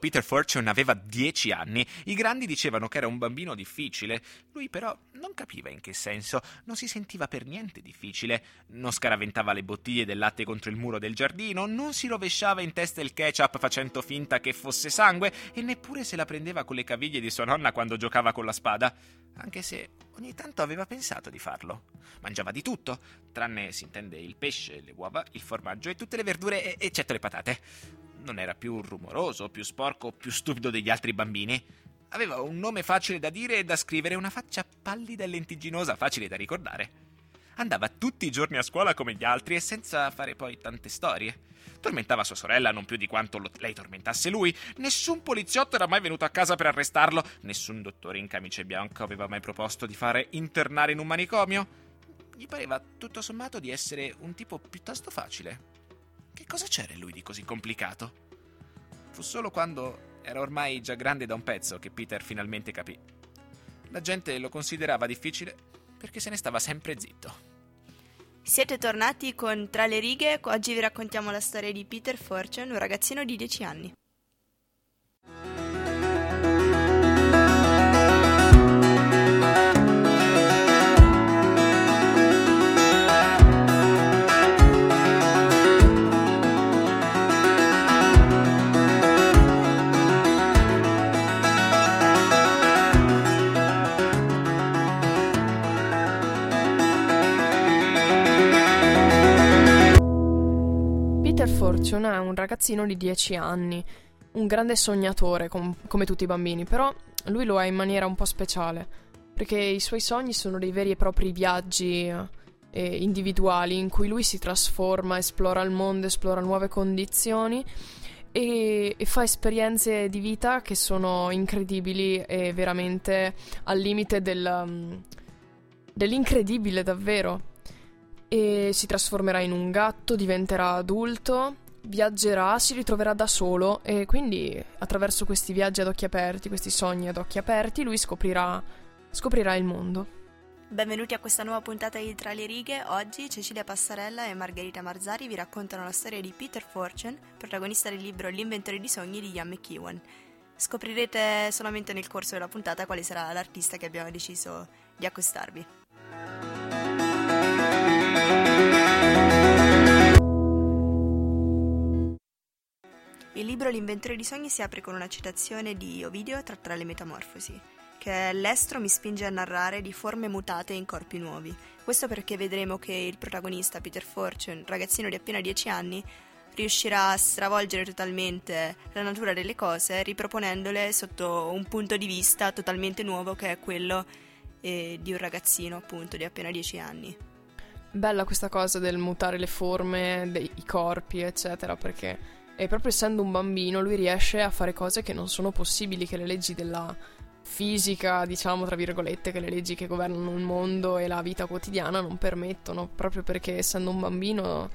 Peter Fortune aveva dieci anni, i grandi dicevano che era un bambino difficile. Lui però non capiva in che senso, non si sentiva per niente difficile. Non scaraventava le bottiglie del latte contro il muro del giardino, non si rovesciava in testa il ketchup facendo finta che fosse sangue e neppure se la prendeva con le caviglie di sua nonna quando giocava con la spada, anche se ogni tanto aveva pensato di farlo. Mangiava di tutto, tranne si intende il pesce, le uova, il formaggio e tutte le verdure, eccetto le patate. Non era più rumoroso, più sporco, più stupido degli altri bambini. Aveva un nome facile da dire e da scrivere, una faccia pallida e lentigginosa, facile da ricordare. Andava tutti i giorni a scuola come gli altri e senza fare poi tante storie. Tormentava sua sorella non più di quanto lo- lei tormentasse lui. Nessun poliziotto era mai venuto a casa per arrestarlo. Nessun dottore in camice bianco aveva mai proposto di fare internare in un manicomio. Gli pareva tutto sommato di essere un tipo piuttosto facile. Che cosa c'era in lui di così complicato? Fu solo quando era ormai già grande da un pezzo che Peter finalmente capì. La gente lo considerava difficile perché se ne stava sempre zitto. Siete tornati con Tra le righe, oggi vi raccontiamo la storia di Peter Fortune, un ragazzino di 10 anni. Ragazzino di 10 anni, un grande sognatore com- come tutti i bambini, però lui lo è in maniera un po' speciale, perché i suoi sogni sono dei veri e propri viaggi eh, individuali in cui lui si trasforma, esplora il mondo, esplora nuove condizioni e, e fa esperienze di vita che sono incredibili e veramente al limite del, mm, dell'incredibile davvero. E si trasformerà in un gatto, diventerà adulto, viaggerà, si ritroverà da solo e quindi attraverso questi viaggi ad occhi aperti, questi sogni ad occhi aperti, lui scoprirà, scoprirà il mondo. Benvenuti a questa nuova puntata di Tra le righe. Oggi Cecilia Passarella e Margherita Marzari vi raccontano la storia di Peter Fortune, protagonista del libro L'inventore di sogni di Ian McEwan. Scoprirete solamente nel corso della puntata quale sarà l'artista che abbiamo deciso di accostarvi. Il libro L'inventore di sogni si apre con una citazione di Ovidio tratta dalle Metamorfosi, che l'estro mi spinge a narrare di forme mutate in corpi nuovi. Questo perché vedremo che il protagonista, Peter Fortune, ragazzino di appena 10 anni, riuscirà a stravolgere totalmente la natura delle cose, riproponendole sotto un punto di vista totalmente nuovo che è quello eh, di un ragazzino, appunto, di appena 10 anni. Bella questa cosa del mutare le forme dei corpi, eccetera, perché e proprio essendo un bambino lui riesce a fare cose che non sono possibili, che le leggi della fisica, diciamo tra virgolette, che le leggi che governano il mondo e la vita quotidiana non permettono, proprio perché essendo un bambino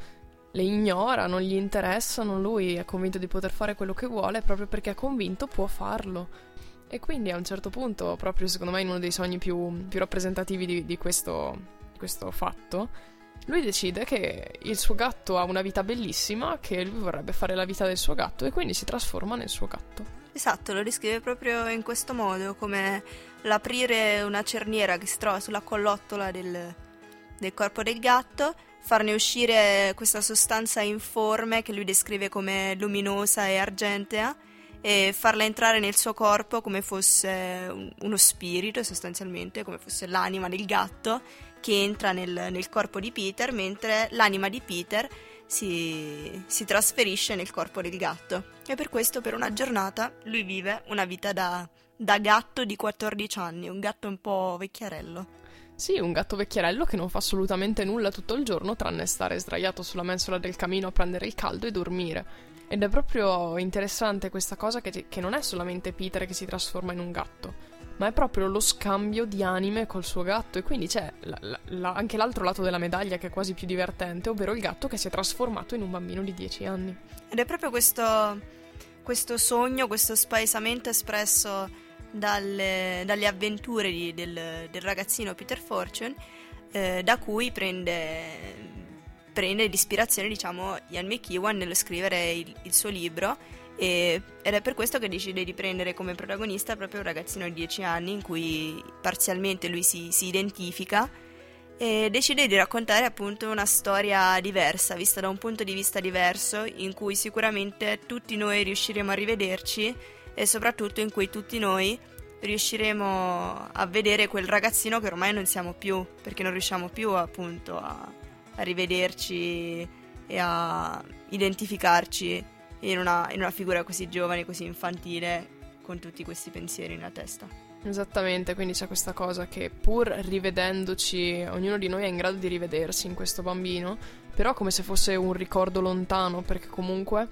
le ignora, non gli interessano, lui è convinto di poter fare quello che vuole, proprio perché è convinto può farlo. E quindi a un certo punto, proprio secondo me in uno dei sogni più, più rappresentativi di, di questo, questo fatto, lui decide che il suo gatto ha una vita bellissima, che lui vorrebbe fare la vita del suo gatto e quindi si trasforma nel suo gatto. Esatto, lo descrive proprio in questo modo, come l'aprire una cerniera che si trova sulla collottola del, del corpo del gatto, farne uscire questa sostanza informe che lui descrive come luminosa e argentea e farla entrare nel suo corpo come fosse un- uno spirito sostanzialmente, come fosse l'anima del gatto che entra nel, nel corpo di Peter, mentre l'anima di Peter si, si trasferisce nel corpo del gatto. E per questo, per una giornata, lui vive una vita da, da gatto di 14 anni, un gatto un po' vecchiarello. Sì, un gatto vecchierello che non fa assolutamente nulla tutto il giorno tranne stare sdraiato sulla mensola del camino a prendere il caldo e dormire. Ed è proprio interessante questa cosa che, che non è solamente Peter che si trasforma in un gatto, ma è proprio lo scambio di anime col suo gatto. E quindi c'è la- la- la- anche l'altro lato della medaglia che è quasi più divertente, ovvero il gatto che si è trasformato in un bambino di 10 anni. Ed è proprio questo, questo sogno, questo spaesamento espresso dalle, dalle avventure di- del, del ragazzino Peter Fortune, eh, da cui prende, prende l'ispirazione, diciamo, Ian McEwan nello scrivere il, il suo libro E, ed è per questo che decide di prendere come protagonista proprio un ragazzino di 10 anni in cui parzialmente lui si, si identifica e decide di raccontare appunto una storia diversa, vista da un punto di vista diverso, in cui sicuramente tutti noi riusciremo a rivederci e soprattutto in cui tutti noi riusciremo a vedere quel ragazzino che ormai non siamo più, perché non riusciamo più appunto a, a rivederci e a identificarci in una, in una figura così giovane, così infantile, con tutti questi pensieri nella testa. Esattamente, quindi c'è questa cosa che pur rivedendoci, ognuno di noi è in grado di rivedersi in questo bambino, però come se fosse un ricordo lontano, perché comunque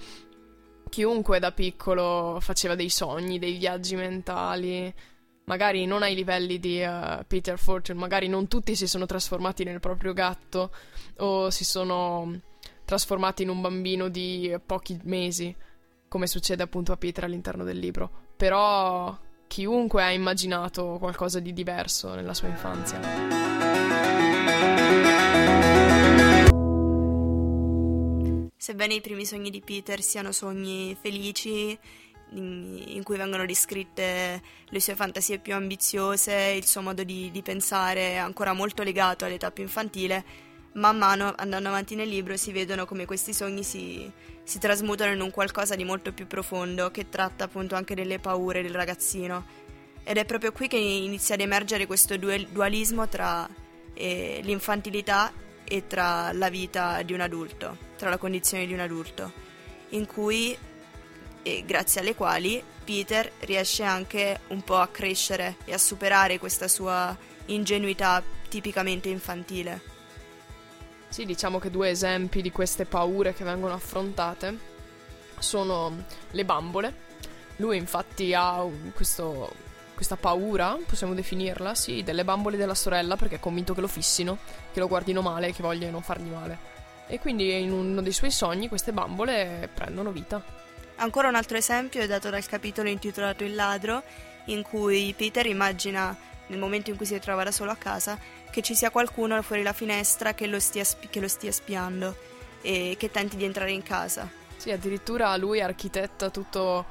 chiunque da piccolo faceva dei sogni, dei viaggi mentali, magari non ai livelli di uh, Peter Fortune, magari non tutti si sono trasformati nel proprio gatto o si sono trasformati in un bambino di pochi mesi, come succede appunto a Peter all'interno del libro. Però chiunque ha immaginato qualcosa di diverso nella sua infanzia. Sebbene i primi sogni di Peter siano sogni felici, in, cui vengono descritte le sue fantasie più ambiziose, il suo modo di, di pensare ancora molto legato all'età più infantile, man mano andando avanti nel libro si vedono come questi sogni si, si trasmutano in un qualcosa di molto più profondo che tratta appunto anche delle paure del ragazzino. Ed è proprio qui che inizia ad emergere questo dualismo tra eh, l'infantilità e tra la vita di un adulto, tra la condizione di un adulto, in cui, e grazie alle quali, Peter riesce anche un po' a crescere e a superare questa sua ingenuità tipicamente infantile. Sì, diciamo che due esempi di queste paure che vengono affrontate sono le bambole. Lui infatti ha questo, questa paura, possiamo definirla, sì, delle bambole della sorella perché è convinto che lo fissino, che lo guardino male e che vogliono fargli male. E quindi in uno dei suoi sogni queste bambole prendono vita. Ancora un altro esempio è dato dal capitolo intitolato Il ladro, in cui Peter immagina nel momento in cui si trova da solo a casa che ci sia qualcuno fuori la finestra che lo stia, che lo stia spiando e che tenti di entrare in casa. Sì, addirittura lui architetta tutto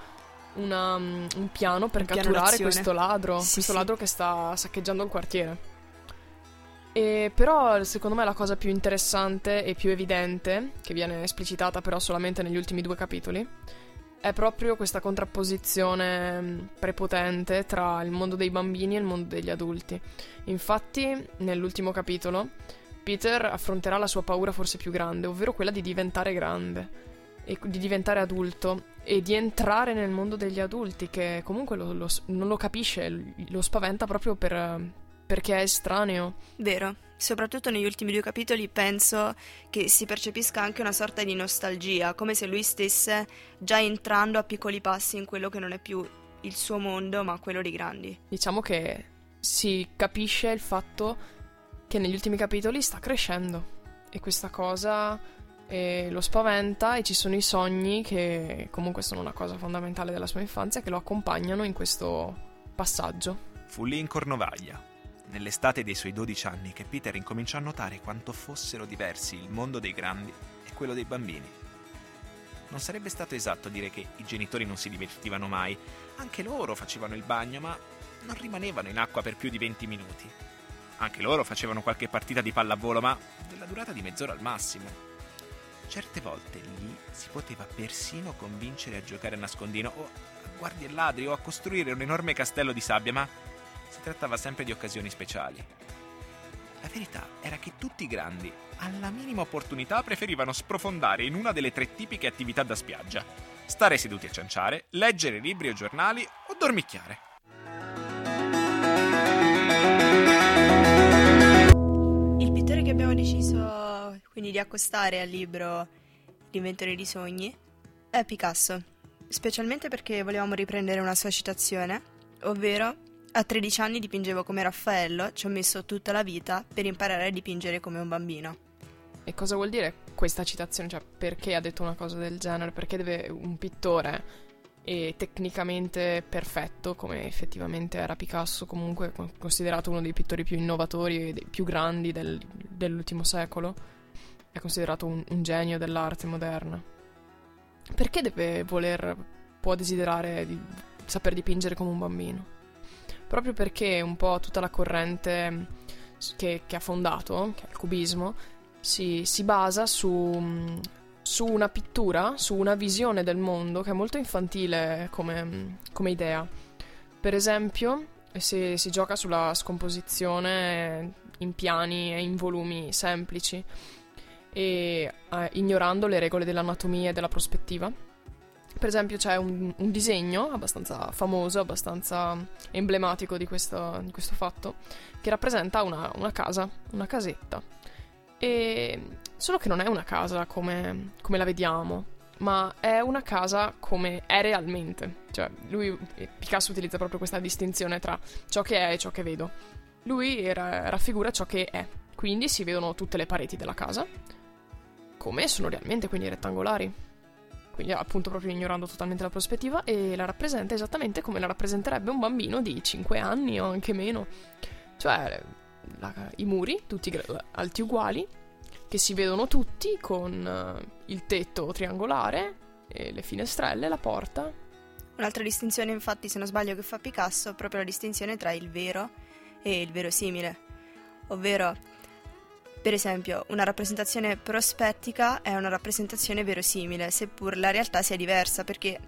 una, um, un piano per un catturare questo ladro, sì, questo sì. ladro che sta saccheggiando il quartiere. E però secondo me la cosa più interessante e più evidente, che viene esplicitata però solamente negli ultimi due capitoli, è proprio questa contrapposizione mm, prepotente tra il mondo dei bambini e il mondo degli adulti. Infatti, nell'ultimo capitolo, Peter affronterà la sua paura forse più grande, ovvero quella di diventare grande e di diventare adulto e di entrare nel mondo degli adulti che comunque lo, lo, non lo capisce, lo spaventa proprio per, perché è estraneo. Vero soprattutto negli ultimi due capitoli penso che si percepisca anche una sorta di nostalgia, come se lui stesse già entrando a piccoli passi in quello che non è più il suo mondo, ma quello dei grandi. Diciamo che si capisce il fatto che negli ultimi capitoli sta crescendo e questa cosa eh, lo spaventa e ci sono i sogni che comunque sono una cosa fondamentale della sua infanzia che lo accompagnano in questo passaggio. Fu lì in Cornovaglia, nell'estate dei suoi 12 anni che Peter incominciò a notare quanto fossero diversi il mondo dei grandi e quello dei bambini. Non sarebbe stato esatto dire che i genitori non si divertivano mai, anche loro facevano il bagno, ma non rimanevano in acqua per più di 20 minuti. Anche loro facevano qualche partita di pallavolo, ma della durata di mezz'ora al massimo. Certe volte lì si poteva persino convincere a giocare a nascondino o a guardie e ladri o a costruire un enorme castello di sabbia, ma si trattava sempre di occasioni speciali. La verità era che tutti i grandi, alla minima opportunità, preferivano sprofondare in una delle tre tipiche attività da spiaggia: stare seduti a cianciare, leggere libri o giornali o dormicchiare. Il pittore che abbiamo deciso quindi di accostare al libro L'inventore di sogni è Picasso, specialmente perché volevamo riprendere una sua citazione, ovvero a 13 anni dipingevo come Raffaello, ci ho messo tutta la vita per imparare a dipingere come un bambino. E cosa vuol dire questa citazione? Cioè, perché ha detto una cosa del genere? Perché deve un pittore e tecnicamente perfetto, come effettivamente era Picasso, comunque considerato uno dei pittori più innovatori e più grandi del, dell'ultimo secolo, è considerato un, un genio dell'arte moderna. Perché deve voler può desiderare di saper dipingere come un bambino. Proprio perché un po' tutta la corrente che, che ha fondato, che è il cubismo, si, si basa su, su, una pittura, su una visione del mondo che è molto infantile come, come idea. Per esempio, si, si gioca sulla scomposizione in piani e in volumi semplici e eh, ignorando le regole dell'anatomia e della prospettiva. Per esempio c'è un, un disegno abbastanza famoso, abbastanza emblematico di questo, di questo fatto, che rappresenta una, una, casa, una casetta. E solo che non è una casa come, come la vediamo, ma è una casa come è realmente. Cioè, lui, Picasso utilizza proprio questa distinzione tra ciò che è e ciò che vedo. Lui ra- raffigura ciò che è, quindi si vedono tutte le pareti della casa, come sono realmente, quindi rettangolari. Quindi appunto proprio ignorando totalmente la prospettiva e la rappresenta esattamente come la rappresenterebbe un bambino di 5 anni o anche meno. Cioè, la, i muri, tutti alti uguali, che si vedono tutti con uh, il tetto triangolare, le finestrelle, la porta. Un'altra distinzione, infatti, se non sbaglio, che fa Picasso è proprio la distinzione tra il vero e il verosimile. Ovvero, per esempio, una rappresentazione prospettica è una rappresentazione verosimile, seppur la realtà sia diversa, perché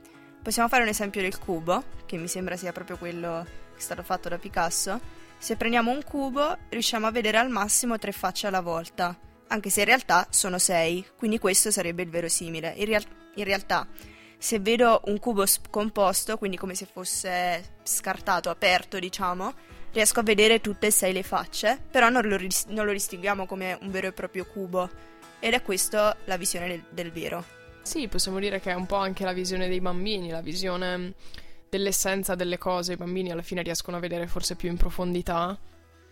possiamo fare un esempio del cubo, che mi sembra sia proprio quello che è stato fatto da Picasso. Se prendiamo un cubo, riusciamo a vedere al massimo tre facce alla volta anche se in realtà sono 6, quindi questo sarebbe il verosimile. In, real- in realtà, se vedo un cubo scomposto, quindi come se fosse scartato, aperto, diciamo, riesco a vedere tutte e sei le facce, però non lo, ris- non lo distinguiamo come un vero e proprio cubo. Ed è questa la visione del, del vero. Sì, possiamo dire che è un po' anche la visione dei bambini, la visione dell'essenza delle cose. I bambini alla fine riescono a vedere forse più in profondità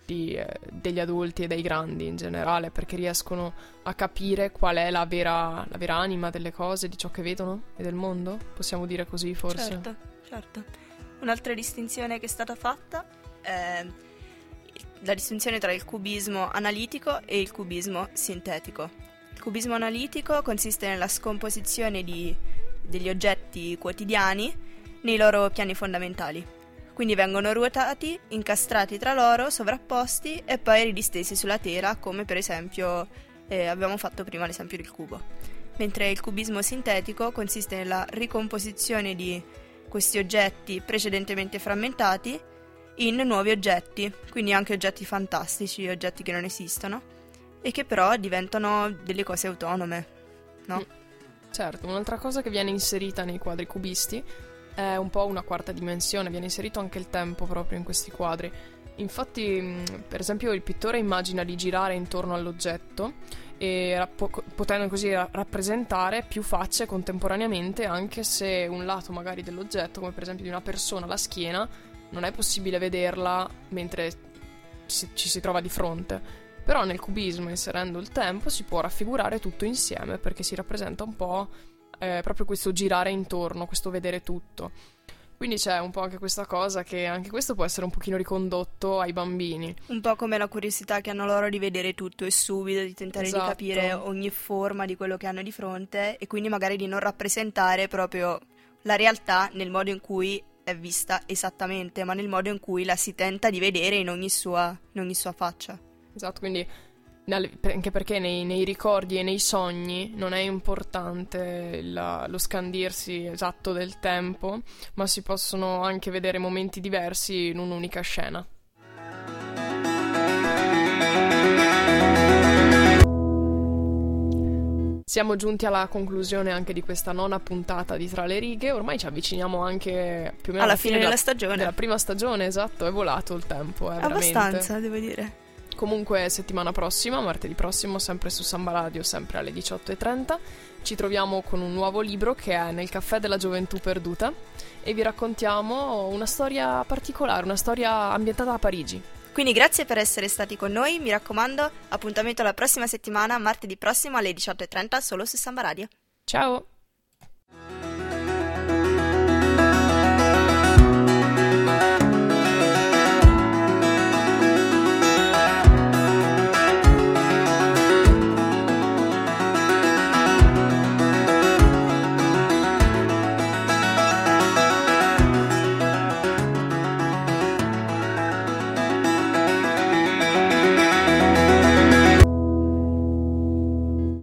di, eh, degli adulti e dei grandi in generale, perché riescono a capire qual è la vera, la vera anima delle cose, di ciò che vedono e del mondo. Possiamo dire così, forse. Certo, certo. Un'altra distinzione che è stata fatta è la distinzione tra il cubismo analitico e il cubismo sintetico. Il cubismo analitico consiste nella scomposizione di, degli oggetti quotidiani nei loro piani fondamentali, quindi vengono ruotati, incastrati tra loro, sovrapposti e poi ridistesi sulla tela, come per esempio eh, abbiamo fatto prima l'esempio del cubo. Mentre il cubismo sintetico consiste nella ricomposizione di questi oggetti precedentemente frammentati in nuovi oggetti, quindi anche oggetti fantastici, oggetti che non esistono, e che però diventano delle cose autonome, no? Mm. Certo, un'altra cosa che viene inserita nei quadri cubisti è un po' una quarta dimensione, viene inserito anche il tempo proprio in questi quadri. Infatti, mm, per esempio, il pittore immagina di girare intorno all'oggetto e potendo così rappresentare più facce contemporaneamente, anche se un lato magari dell'oggetto, come per esempio di una persona, la schiena, non è possibile vederla mentre ci si trova di fronte. Però nel cubismo, inserendo il tempo, si può raffigurare tutto insieme perché si rappresenta un po' eh, proprio questo girare intorno, questo vedere tutto. Quindi c'è un po' anche questa cosa che anche questo può essere un pochino ricondotto ai bambini. Un po' come la curiosità che hanno loro di vedere tutto e subito, di tentare esatto. di capire ogni forma di quello che hanno di fronte e quindi magari di non rappresentare proprio la realtà nel modo in cui è vista esattamente, ma nel modo in cui la si tenta di vedere in ogni sua, in ogni sua faccia. Esatto, quindi anche perché nei, nei, ricordi e nei sogni non è importante la, lo scandirsi esatto del tempo, ma si possono anche vedere momenti diversi in un'unica scena. Siamo giunti alla conclusione anche di questa nona puntata di Tra le righe. Ormai ci avviciniamo anche più o meno alla, alla fine, fine della, della stagione. Della prima stagione, esatto, è volato il tempo. Eh, Abbastanza, devo dire. Comunque settimana prossima, martedì prossimo, sempre su Samba Radio, sempre alle 18.30, ci troviamo con un nuovo libro che è Nel caffè della gioventù perduta e vi raccontiamo una storia particolare, una storia ambientata a Parigi. Quindi grazie per essere stati con noi, mi raccomando, appuntamento la prossima settimana, martedì prossimo alle 18.30, solo su Samba Radio. Ciao!